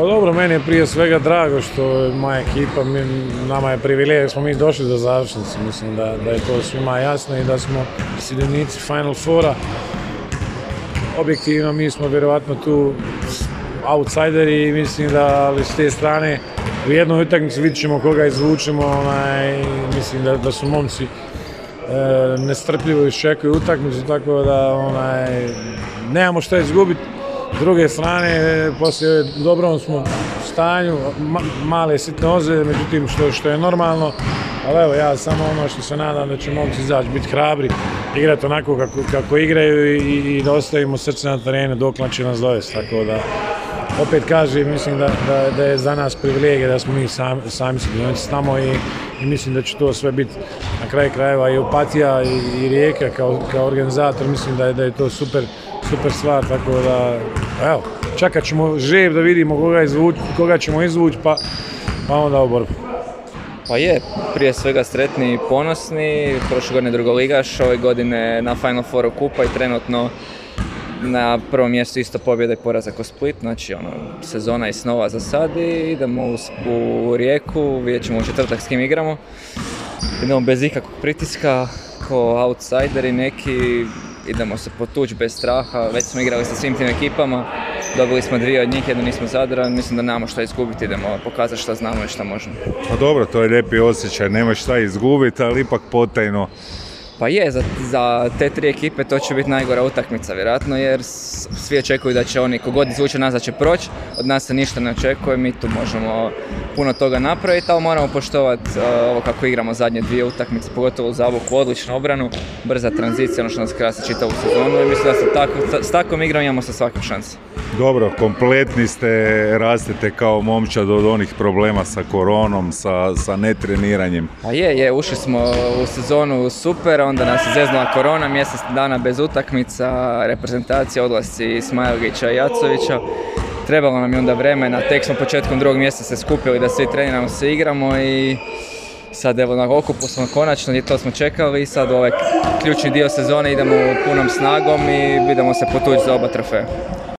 Pa dobro, meni je prije svega drago što je moja ekipa, mi, nama je privilegij, smo mi došli do završnice, mislim da, da je to svima jasno i da smo sudjenici Final Fora. Objektivno mi smo vjerojatno tu outsideri i mislim da ali s te strane u jednoj utakmici vidit ćemo koga izvučemo, onaj, mislim da, da su momci e, nestrpljivo iščekuju utakmicu, tako da onaj, nemamo što izgubiti. S druge strane, poslije u dobrom smo stanju, ma, male sitne ozljede, međutim što, što je normalno, ali evo ja samo ono što se nadam da će momci izaći, biti hrabri, igrati onako kako, kako igraju i, i da ostavimo srce na terenu dok će nas dovesti, tako da opet kažem, mislim da, da, da je za nas privilegija da smo mi sami, sami sudionici tamo i, i mislim da će to sve biti na kraju krajeva i Opatija i, i Rijeka kao, kao organizator, mislim da da je to super, super stvar, tako da evo, čekat ćemo živ da vidimo koga, izvuć, koga ćemo izvući pa, pa onda u borbu. Pa je, prije svega sretni i ponosni, prošle godine drugoligaš, ove godine na Final Fouru kupa i trenutno na prvom mjestu isto pobjeda i porazak u Split, znači ono, sezona i snova za sad i idemo u, u Rijeku, vidjet ćemo u četvrtak s kim igramo. Idemo bez ikakvog pritiska, kao outsideri neki, idemo se potući bez straha, već smo igrali sa svim tim ekipama, dobili smo dvije od njih, jednu nismo zadran, mislim da nemamo šta izgubiti, idemo pokazati šta znamo i šta možemo. Pa dobro, to je lijepi osjećaj, nema šta izgubiti, ali ipak potajno pa je, za, za te tri ekipe to će biti najgora utakmica vjerojatno jer svi očekuju da će oni, kogod izvuče nas da će proći, od nas se ništa ne očekuje, mi tu možemo puno toga napraviti, ali moramo poštovati uh, ovo kako igramo zadnje dvije utakmice, pogotovo u Zaboku, odličnu obranu, brza tranzicija, ono što nas krasi čitavu sezonu i mislim da sa tako, s takvom igrom imamo sa svakim šanse. Dobro, kompletni ste, rastete kao momčad od onih problema sa koronom, sa, sa netreniranjem. A je, je, ušli smo u sezonu super, onda nas je zeznula korona, mjesec dana bez utakmica, reprezentacija, odlasci Smajlovića i Jacovića. Trebalo nam je onda vremena, tek smo početkom drugog mjeseca se skupili da svi treniramo, se igramo i sad evo na okupu smo konačno i to smo čekali i sad ovaj ključni dio sezone idemo punom snagom i idemo se potući za oba trofeja.